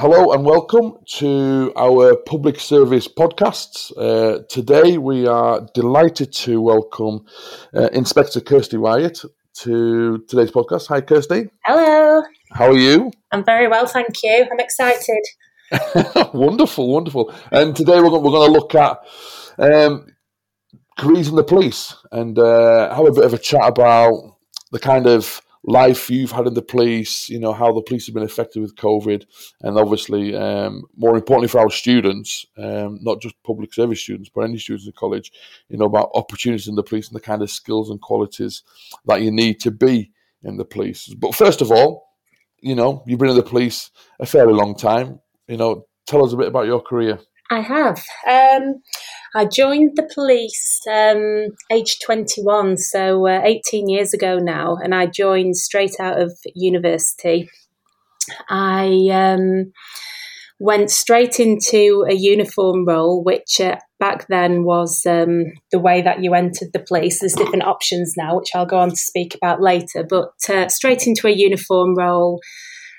Hello and welcome to our public service podcasts. Uh, today we are delighted to welcome uh, Inspector Kirsty Wyatt to today's podcast. Hi, Kirsty. Hello. How are you? I'm very well, thank you. I'm excited. wonderful, wonderful. And today we're, we're going to look at um, careers in the police and uh, have a bit of a chat about the kind of life you've had in the police, you know, how the police have been affected with COVID, and obviously, um, more importantly for our students, um, not just public service students, but any students in college, you know, about opportunities in the police and the kind of skills and qualities that you need to be in the police. But first of all, you know, you've been in the police a fairly long time. You know, tell us a bit about your career. I have. Um, I joined the police um, age 21, so uh, 18 years ago now, and I joined straight out of university. I um, went straight into a uniform role, which uh, back then was um, the way that you entered the police. There's different options now, which I'll go on to speak about later, but uh, straight into a uniform role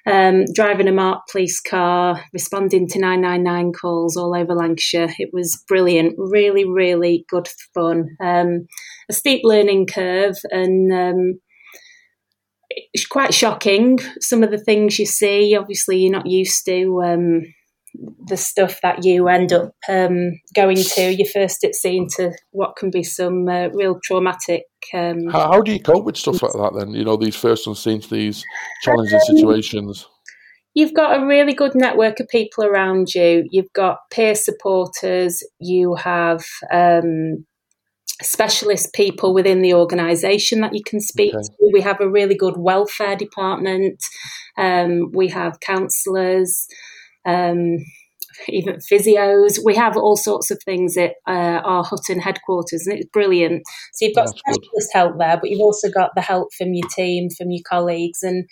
um, driving a marked police car, responding to 999 calls all over Lancashire. It was brilliant, really, really good fun. Um, a steep learning curve and um, it's quite shocking. Some of the things you see, obviously, you're not used to. The stuff that you end up um, going to, you're first at scene to what can be some uh, real traumatic. Um, how, how, do you cope with stuff like that then? You know, these first to these challenging um, situations? You've got a really good network of people around you. You've got peer supporters. You have um, specialist people within the organisation that you can speak okay. to. We have a really good welfare department. Um, we have counsellors um, even physios. We have all sorts of things at uh, our Hutton headquarters, and it's brilliant. So you've got That's specialist good. help there, but you've also got the help from your team, from your colleagues, and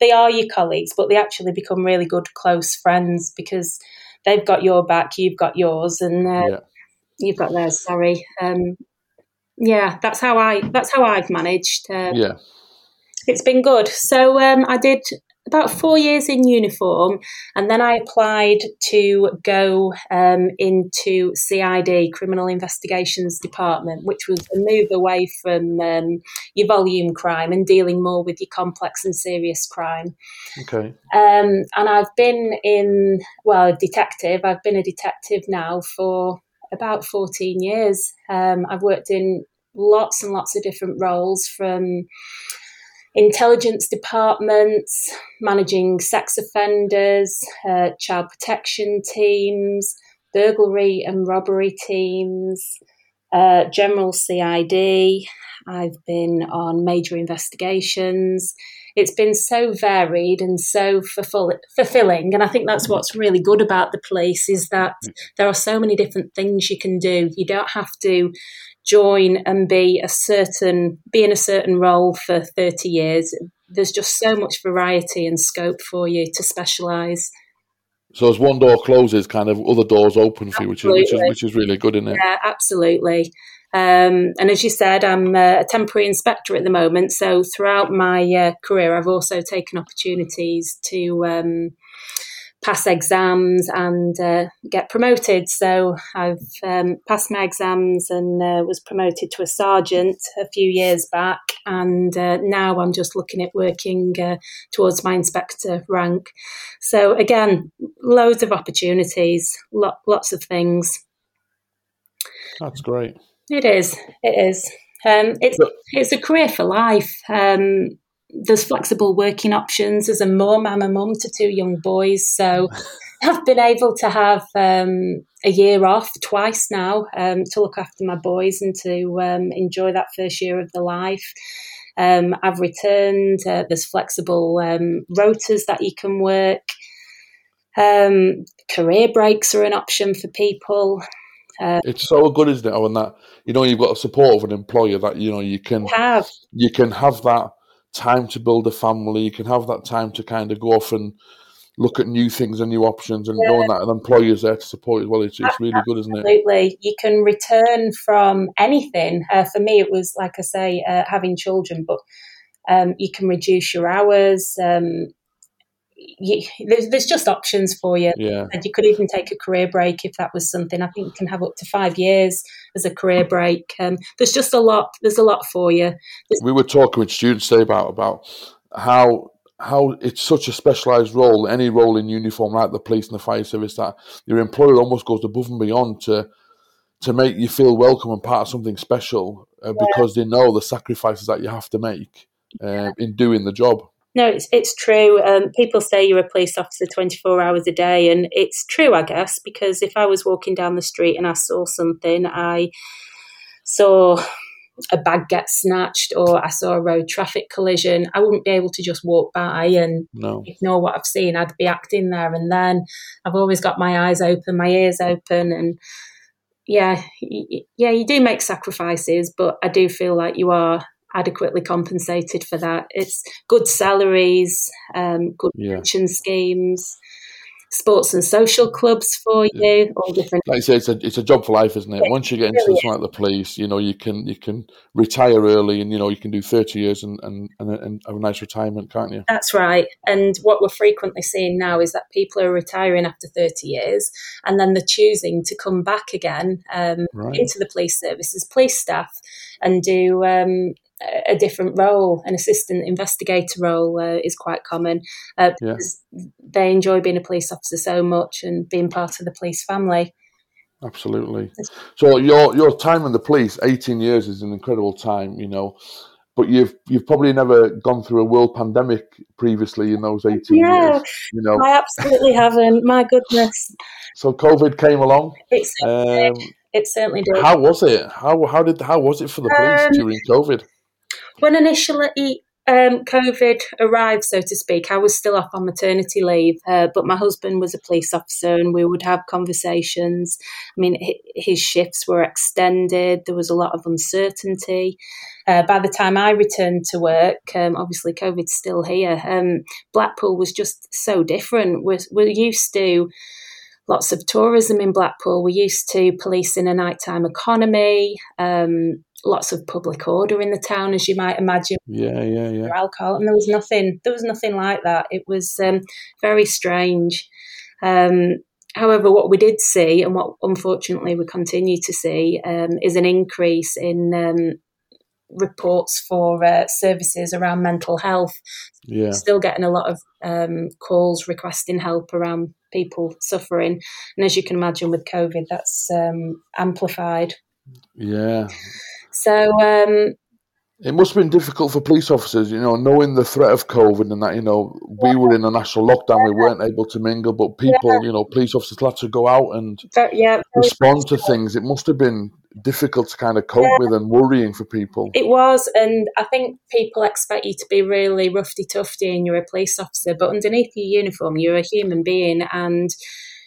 they are your colleagues, but they actually become really good, close friends because they've got your back, you've got yours, and uh, yeah. you've got theirs. Sorry. Um, yeah, that's how I. That's how I've managed. Uh, yeah it's been good. So um, I did about four years in uniform, and then I applied to go um, into CID, Criminal Investigations Department, which was a move away from um, your volume crime and dealing more with your complex and serious crime. Okay. Um, and I've been in, well, detective. I've been a detective now for about 14 years. Um, I've worked in lots and lots of different roles from intelligence departments, managing sex offenders, uh, child protection teams, burglary and robbery teams, uh, general CID. I've been on major investigations. It's been so varied and so fulfilling. And I think that's what's really good about the police is that mm. there are so many different things you can do. You don't have to join and be a certain be in a certain role for 30 years there's just so much variety and scope for you to specialize so as one door closes kind of other doors open for you which is, which is which is really good isn't it yeah absolutely um, and as you said, I'm a temporary inspector at the moment. So throughout my uh, career, I've also taken opportunities to um, pass exams and uh, get promoted. So I've um, passed my exams and uh, was promoted to a sergeant a few years back, and uh, now I'm just looking at working uh, towards my inspector rank. So again, loads of opportunities, lo- lots of things. That's great. It is. It is. Um, it's it's a career for life. Um, there's flexible working options. There's a mum. I'm a mum to two young boys, so I've been able to have um, a year off twice now um, to look after my boys and to um, enjoy that first year of the life. Um, I've returned. Uh, there's flexible um, rotas that you can work. Um, career breaks are an option for people. Uh, it's so good, isn't it? When that you know you've got a support of an employer that you know you can have you can have that time to build a family. You can have that time to kind of go off and look at new things and new options and yeah. knowing that an employer's there to support as well. It's, it's really good, isn't it? Absolutely. You can return from anything. Uh, for me, it was, like I say, uh, having children, but um, you can reduce your hours. Um, you, there's, there's just options for you. Yeah. And you could even take a career break if that was something. I think you can have up to five years as a career break. Um, there's just a lot. There's a lot for you. There's, we were talking with students today about about how how it's such a specialised role, any role in uniform like the police and the fire service, that your employer almost goes above and beyond to to make you feel welcome and part of something special uh, yeah. because they know the sacrifices that you have to make uh, in doing the job. No, it's it's true. Um, people say you're a police officer 24 hours a day, and it's true, I guess, because if I was walking down the street and I saw something, I saw a bag get snatched or I saw a road traffic collision, I wouldn't be able to just walk by and no. ignore what I've seen. I'd be acting there and then. I've always got my eyes open, my ears open, and yeah, yeah, you do make sacrifices, but I do feel like you are adequately compensated for that. It's good salaries, um, good yeah. pension schemes, sports and social clubs for you, yeah. all different. Like I say, it's a it's a job for life, isn't it? Once you get into something like the police, you know, you can you can retire early, and you know, you can do thirty years and and, and, and have a nice retirement, can't you? That's right. And what we're frequently seeing now is that people are retiring after thirty years, and then they're choosing to come back again um, right. into the police service as police staff and do um, a different role, an assistant investigator role uh, is quite common uh, because yeah. they enjoy being a police officer so much and being part of the police family. Absolutely. So your your time in the police, eighteen years, is an incredible time. You know, but you've you've probably never gone through a world pandemic previously in those eighteen yeah, years. You know, I absolutely haven't. My goodness. So COVID came along. It's um, it certainly did. How was it? How how did how was it for the police um, during COVID? When initially um, COVID arrived, so to speak, I was still off on maternity leave, uh, but my husband was a police officer and we would have conversations. I mean, his shifts were extended, there was a lot of uncertainty. Uh, by the time I returned to work, um, obviously COVID's still here, um, Blackpool was just so different. We're, we're used to lots of tourism in Blackpool. We're used to policing a nighttime economy. Um, lots of public order in the town, as you might imagine. Yeah, yeah, yeah. Alcohol, and there was nothing. There was nothing like that. It was um, very strange. Um, however, what we did see, and what unfortunately we continue to see, um, is an increase in um, reports for uh, services around mental health. Yeah. Still getting a lot of um, calls requesting help around people suffering, and as you can imagine, with COVID, that's um, amplified. Yeah. So um, it must have been difficult for police officers, you know, knowing the threat of COVID and that, you know, we were in a national lockdown, we weren't able to mingle, but people, yeah. you know, police officers had to go out and yeah, respond to things. It must have been difficult to kind of cope yeah. with and worrying for people. It was, and I think people expect you to be really roughy tufty and you're a police officer, but underneath your uniform, you're a human being and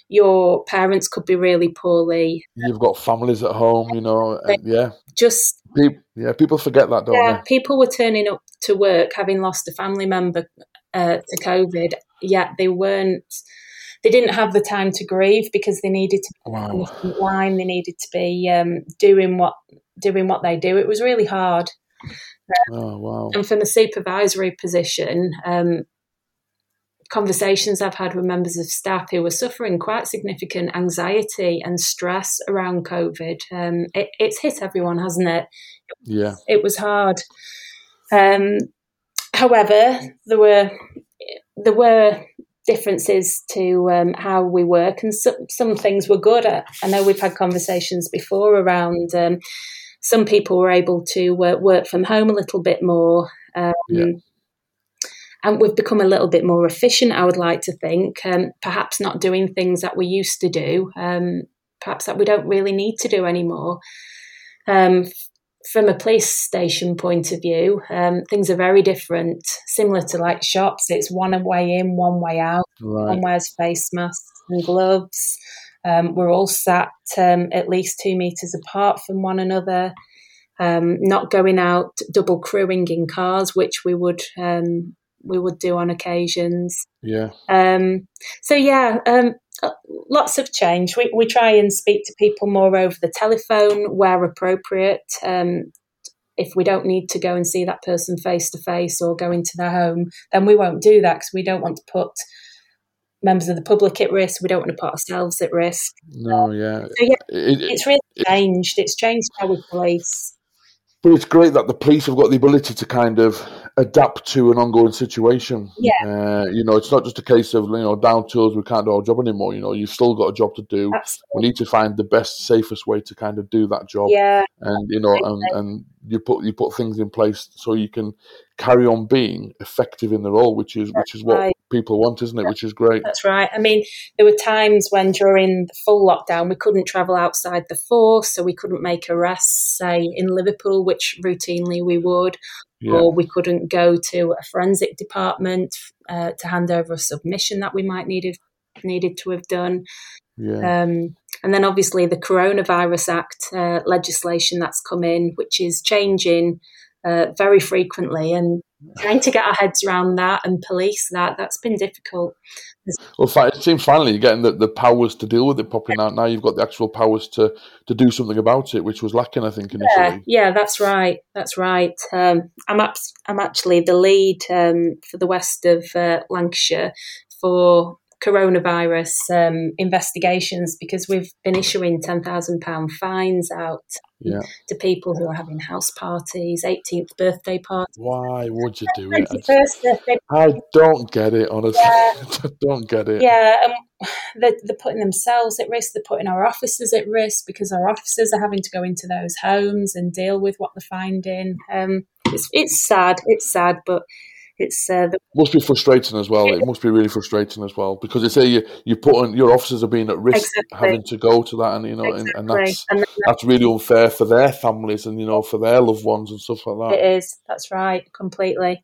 your parents could be really poorly. You've got families at home, you know, yeah. Just yeah, people forget that, don't yeah, they? people were turning up to work having lost a family member uh, to COVID, yet they weren't. They didn't have the time to grieve because they needed to be wow. on the front line. They needed to be um, doing what doing what they do. It was really hard. oh wow! And from a supervisory position, um, conversations I've had with members of staff who were suffering quite significant anxiety and stress around COVID. Um, it, it's hit everyone, hasn't it? Yeah. It was hard. Um, however, there were there were differences to um, how we work, and some, some things were good. I, I know we've had conversations before around. Um, some people were able to uh, work from home a little bit more. Um, yeah and we've become a little bit more efficient. I would like to think, um, perhaps not doing things that we used to do, um, perhaps that we don't really need to do anymore. Um, from a police station point of view, um, things are very different. Similar to like shops, it's one way in, one way out. Right. One wears face masks and gloves. Um, we're all sat um, at least two meters apart from one another. Um, not going out double crewing in cars, which we would um, we would do on occasions. Yeah. Um, so yeah, um, lots of change. We we try and speak to people more over the telephone where appropriate. Um, if we don't need to go and see that person face to face or go into their home, then we won't do that because we don't want to put members of the public at risk. We don't want to put ourselves at risk. No, yeah. So yeah, it, it, it's really it, changed. It's changed how we police. But it's great that the police have got the ability to kind of adapt to an ongoing situation. Yeah. Uh, you know, it's not just a case of, you know, down tools, we can't do our job anymore. You know, you've still got a job to do. Absolutely. We need to find the best, safest way to kind of do that job. Yeah. And, you know, and, and you put you put things in place so you can carry on being effective in the role, which is which is what right. People want, isn't it? Which is great. That's right. I mean, there were times when during the full lockdown we couldn't travel outside the force, so we couldn't make arrests, say in Liverpool, which routinely we would, Yeah. or we couldn't go to a forensic department uh, to hand over a submission that we might needed needed to have done. Yeah. Um, and then obviously the Coronavirus Act uh, legislation that's come in, which is changing uh, very frequently, and trying to get our heads around that and police that that's been difficult. Well, it seems finally you're getting the, the powers to deal with it properly now. Now you've got the actual powers to, to do something about it, which was lacking, I think, Yeah, initially. yeah, that's right. That's right. Um, I'm up, I'm actually the lead um, for the west of uh, Lancashire for coronavirus um, investigations because we've been issuing ten thousand pound fines out Yeah. to people who are having house parties, 18th birthday parties, Why would you do it? 21st birthday. I don't get it, honestly. Yeah. I don't get it. Yeah, um, they're, they're putting themselves at risk. They're putting our officers at risk because our officers are having to go into those homes and deal with what they're finding. Um, it's it's sad. It's sad, but it's uh, the, must be frustrating as well. It must be really frustrating as well because they say you you put on, your officers are being at risk Exactly. having to go to that, and you know, and, and that's And then that's really unfair for their families and you know for their loved ones and stuff like that. it is. That's right. Completely.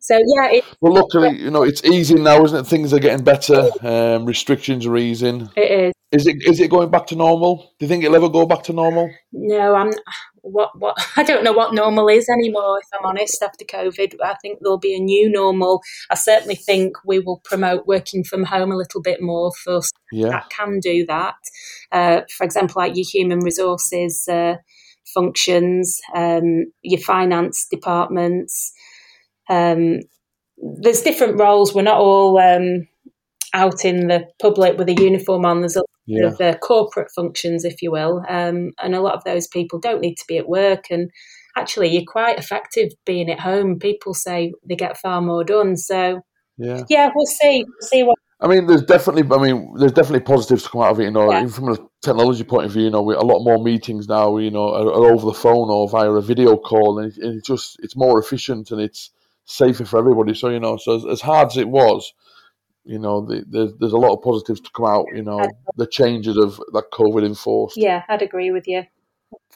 So yeah, it, Well, luckily, you know, it's easing now, isn't it? Things are getting better. Um, restrictions are easing. it is. Is it is it going back to normal? Do you think it'll ever go back to normal? No, I'm. What what I don't know what normal is anymore. If I'm honest, after COVID, I think there'll be a new normal. I certainly think we will promote working from home a little bit more for Yeah, that can do that. Uh, for example, like your human resources uh, functions, um, your finance departments. Um, there's different roles. We're not all um, out in the public with a uniform on. There's a yeah, of uh, corporate functions, if you will, um, and a lot of those people don't need to be at work. And actually, you're quite effective being at home. People say they get far more done. So yeah. yeah, we'll see. We'll see what. I mean, there's definitely, I mean, there's definitely positives to come out of it. You know, Yeah. even from a technology point of view, you know, we, a lot more meetings now, you know, are, are over the phone or via a video call, and, it, it's just it's more efficient and it's safer for everybody. So you know, so as, as hard as it was, you know, the, there's there's a lot of positives to come out. You know, the changes of that COVID enforced. Yeah, I'd agree with you.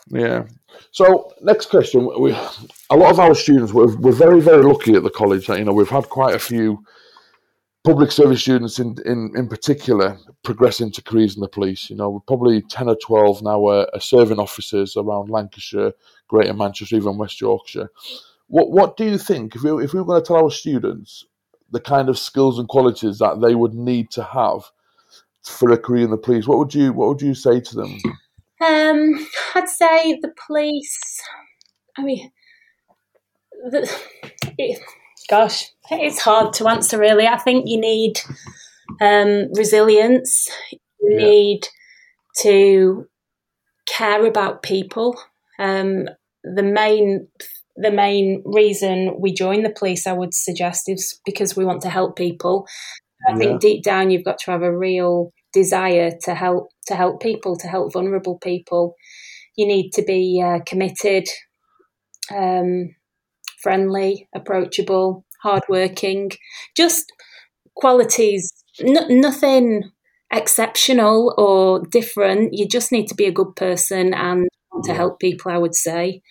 Yeah. So next question, we a lot of our students we're, we're very very lucky at the college that you know we've had quite a few public service students in in, in particular progressing to careers in the police. You know, we're probably ten or twelve now are, are serving officers around Lancashire, Greater Manchester, even West Yorkshire. What what do you think if we if we were going to tell our students the kind of skills and qualities that they would need to have for a career in the police? What would you what would you say to them? Um, I'd say the police. I mean, the, it, gosh, it's hard to answer. Really, I think you need um, resilience. You Yeah. need to care about people. Um, the main the main reason we join the police, I would suggest, is because we want to help people. I Yeah. think deep down you've got to have a real desire to help to help people, to help vulnerable people. You need to be uh, committed, um, friendly, approachable, hardworking. Just qualities, n- nothing exceptional or different. You just need to be a good person and to help people. I would say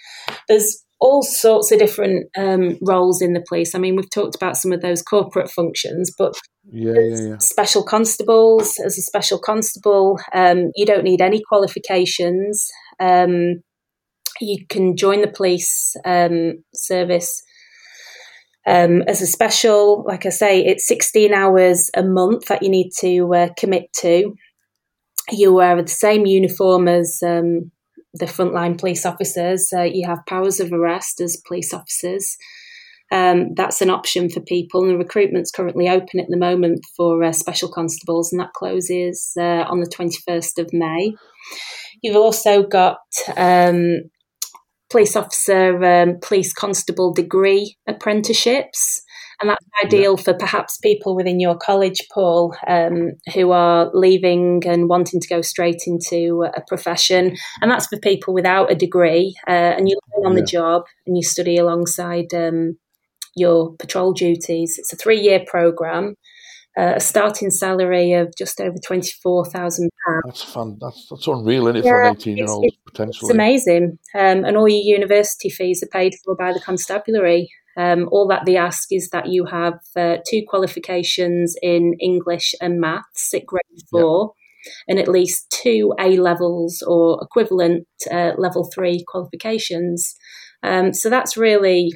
there's all sorts of different um, roles in the police. I mean, we've talked about some of those corporate functions, but Yeah, yeah, yeah. special constables. As a special constable, um, you don't need any qualifications. Um, you can join the police um, service um, as a special. Like I say, it's 16 hours a month that you need to uh, commit to. You wear the same uniform as um, the frontline police officers. Uh, you have powers of arrest as police officers. Um, that's an option for people, and the recruitment's currently open at the moment for uh, special constables, and that closes uh, on the 21st of May. You've also got um, police officer, um, police constable degree apprenticeships. And that's ideal yeah. for perhaps people within your college, Paul, um, who are leaving and wanting to go straight into a profession. And that's for people without a degree. Uh, and you learn on yeah. the job and you study alongside um, your patrol duties. It's a three year programme. Uh, a starting salary of just over twenty four thousand pounds. That's fun. That's that's unreal, isn't it, yeah, for an eighteen year old potentially? It's amazing, um, and all your university fees are paid for by the constabulary. Um, all that they ask is that you have uh, two qualifications in English and maths at grade four, yep. and at least two A levels or equivalent uh, level three qualifications. Um, so that's really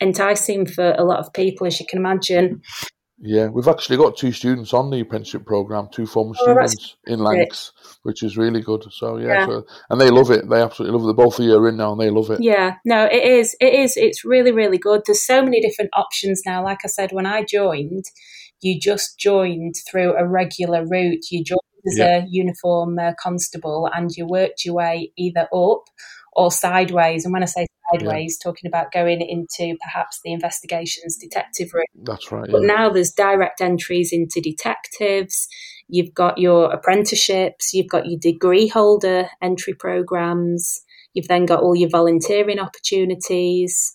enticing for a lot of people, as you can imagine. Yeah, we've actually got two students on the apprenticeship program, two former oh, students in Lancs, which is really good. So yeah, yeah. So, and they love it. They absolutely love it. They're both a year in now, and they love it. Yeah, no, it is. It is. It's really, really good. There's so many different options now. Like I said, when I joined, you just joined through a regular route. You joined as yeah. a uniform uh, constable, and you worked your way either up or sideways. And when I say sideways, yeah. talking about going into perhaps the investigations detective room. That's right. But now there's direct entries into detectives. You've got your apprenticeships. You've got your degree holder entry programs. You've then got all your volunteering opportunities,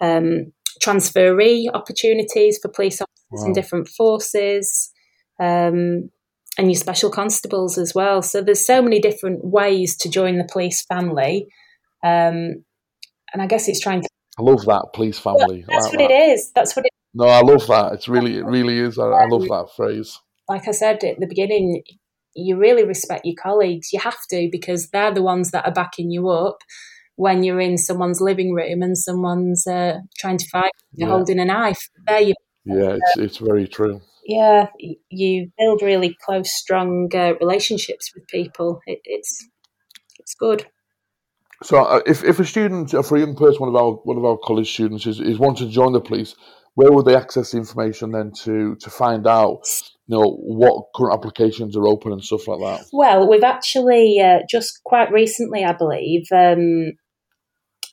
um, transferee opportunities for police officers wow. in different forces. Um, and your special constables as well. So there's so many different ways to join the police family. Um, and I guess it's trying to. I love that police family. Well, that's like what that. it is. That's what it. No, I love that. It's really, it really is. I, I love that phrase. Like I said at the beginning, you really respect your colleagues. You have to because they're the ones that are backing you up when you're in someone's living room and someone's uh, trying to fight, you're yeah. holding a knife. There you. Yeah, it's it's very true. Yeah, you build really close, strong uh, relationships with people. It, it's it's good. So, uh, if, if a student, for a young person, one of our one of our college students is, is wanting to join the police, where would they access the information then to to find out, you know, what current applications are open and stuff like that? Well, we've actually uh, just quite recently, I believe, um,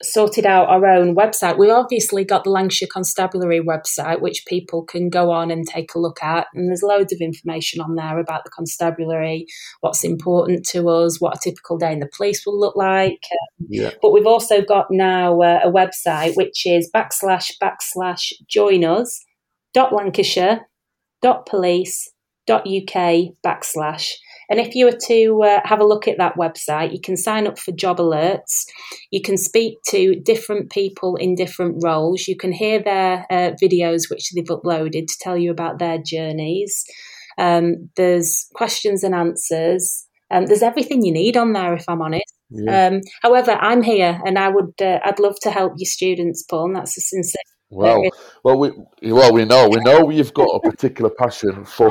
sorted out our own website. We've obviously got the Lancashire Constabulary website, which people can go on and take a look at. And there's loads of information on there about the constabulary, what's important to us, what a typical day in the police will look like. Yeah. But we've also got now uh, a website which is backslash backslash join us dot Lancashire dot police dot UK backslash. And if you were to uh, have a look at that website, you can sign up for job alerts. You can speak to different people in different roles. You can hear their uh, videos, which they've uploaded to tell you about their journeys. Um, there's questions and answers. Um, there's everything you need on there, if I'm honest. Yeah. Um, however, I'm here, and I would uh, I'd love to help your students, Paul. And that's a sincere. Well, well, we well we know we know you've got a particular passion for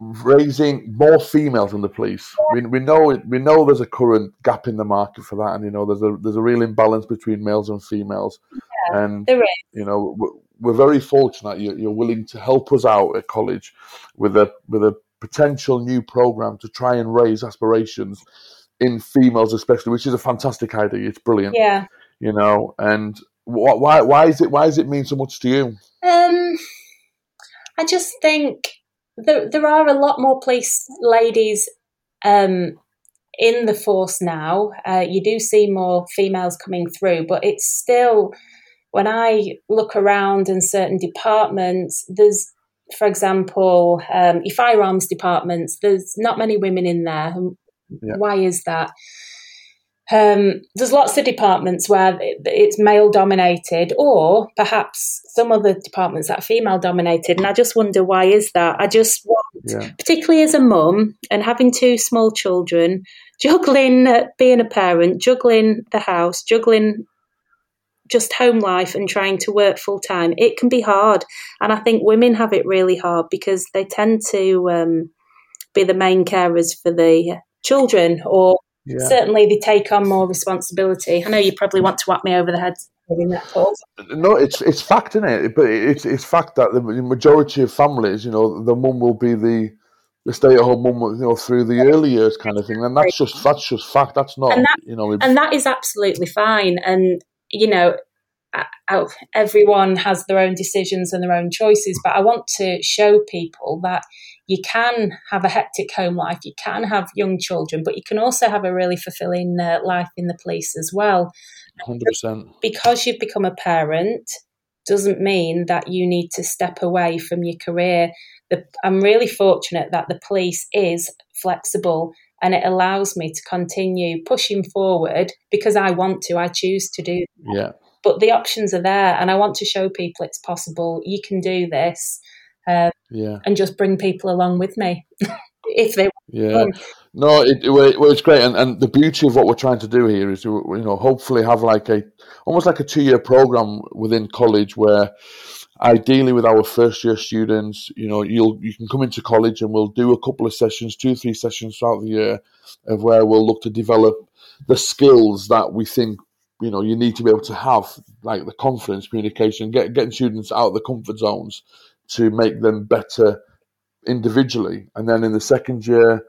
raising more females in the police. We, we know we know there's a current gap in the market for that, and you know there's a there's a real imbalance between males and females. Yeah, and there is. you know we're, we're very fortunate you're, you're willing to help us out at college with a with a potential new program to try and raise aspirations in females, especially, which is a fantastic idea. It's brilliant. Yeah. You know, and why why is it why does it mean so much to you? Um, I just think there, there are a lot more police ladies um, in the force now. Uh, you do see more females coming through, but it's still, when I look around in certain departments, there's, for example, um, your firearms departments, there's not many women in there. Yeah. Why is that? Um, there's lots of departments where it's male dominated, or perhaps some other departments that are female dominated. And I just wonder why is that? I just want, yeah. particularly as a mum and having two small children, juggling uh, being a parent, juggling the house, juggling just home life and trying to work full time, it can be hard. And I think women have it really hard because they tend to um, be the main carers for the children or yeah. certainly they take on more responsibility. I know you probably want to whack me over the head in that talk. No, it's it's fact, isn't it? But it's it's fact that the majority of families, you know, the mum will be the the stay at home mum, you know, through the early years kind of thing, and that's just that's just fact. That's not, and that, you know, and that is absolutely fine. And you know, everyone has their own decisions and their own choices, but I want to show people that you can have a hectic home life, you can have young children, but you can also have a really fulfilling uh, life in the police as well. 100%. Because you've become a parent doesn't mean that you need to step away from your career. The, I'm really fortunate that the police is flexible and it allows me to continue pushing forward because I want to, I choose to do that. Yeah but the options are there and i want to show people it's possible you can do this uh, yeah. and just bring people along with me if they yeah. no it, it, well, it's great and, and the beauty of what we're trying to do here is to you know hopefully have like a almost like a two-year program within college where ideally with our first year students you know you'll you can come into college and we'll do a couple of sessions two three sessions throughout the year of where we'll look to develop the skills that we think you know you need to be able to have like the confidence communication get, getting students out of the comfort zones to make them better individually and then in the second year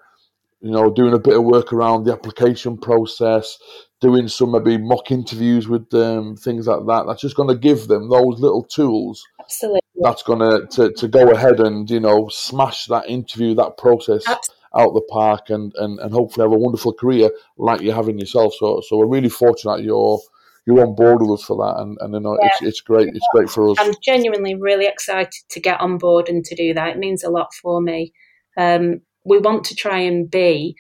you know doing a bit of work around the application process doing some maybe mock interviews with them things like that that's just going to give them those little tools Absolutely. that's going to, to to go ahead and you know smash that interview that process Absolutely out the park and, and, and hopefully have a wonderful career like you're having yourself. So so we're really fortunate you're you're on board with us for that, and, and you know yeah. it's, it's great. It's great for us. I'm genuinely really excited to get on board and to do that. It means a lot for me. Um, we want to try and be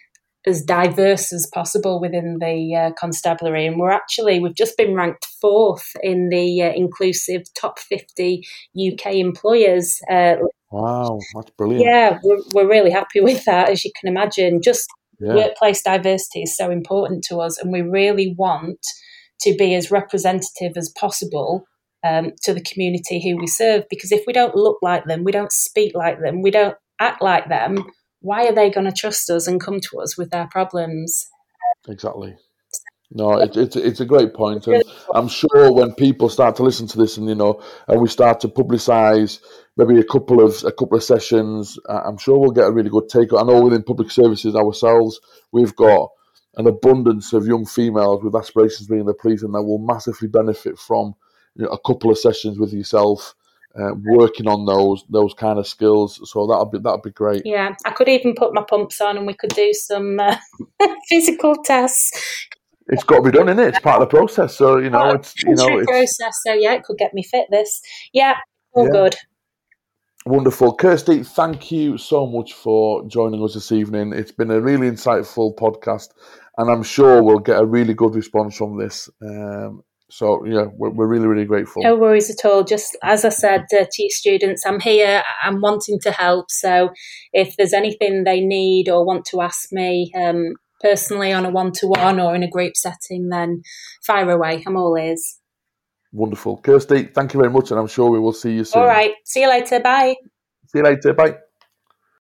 as diverse as possible within the uh, constabulary, and we're actually we've just been ranked fourth in the uh, inclusive top 50 UK employers uh, Wow, that's brilliant. Yeah, we're, we're really happy with that, as you can imagine. Just yeah. workplace diversity is so important to us, and we really want to be as representative as possible um, to the community who we serve. Because if we don't look like them, we don't speak like them, we don't act like them, why are they going to trust us and come to us with their problems? Exactly. No, it, it's it's a great point, and I'm sure when people start to listen to this, and you know, and we start to publicise maybe a couple of a couple of sessions, I'm sure we'll get a really good take. I know within public services ourselves, we've got an abundance of young females with aspirations being in the police, and that will massively benefit from you know, a couple of sessions with yourself. Uh, working on those those kind of skills, so that'll be that'll be great. Yeah, I could even put my pumps on, and we could do some uh, physical tests it's got to be done, isn't it? It's part of the process. So you know, it's you know, it's process. So yeah, it could get me fit. This, yeah, all yeah. good. Wonderful, Kirsty. Thank you so much for joining us this evening. It's been a really insightful podcast, and I'm sure we'll get a really good response from this. Um, so yeah, we're, we're, really, really grateful. No worries at all. Just as I said uh, to students, I'm here. I'm wanting to help. So if there's anything they need or want to ask me, um, personally on a one to one or in a group setting, then fire away. I'm all ears. Wonderful. Kirsty, thank you very much, and I'm sure we will see you soon. All right. See you later. Bye. See you later. Bye.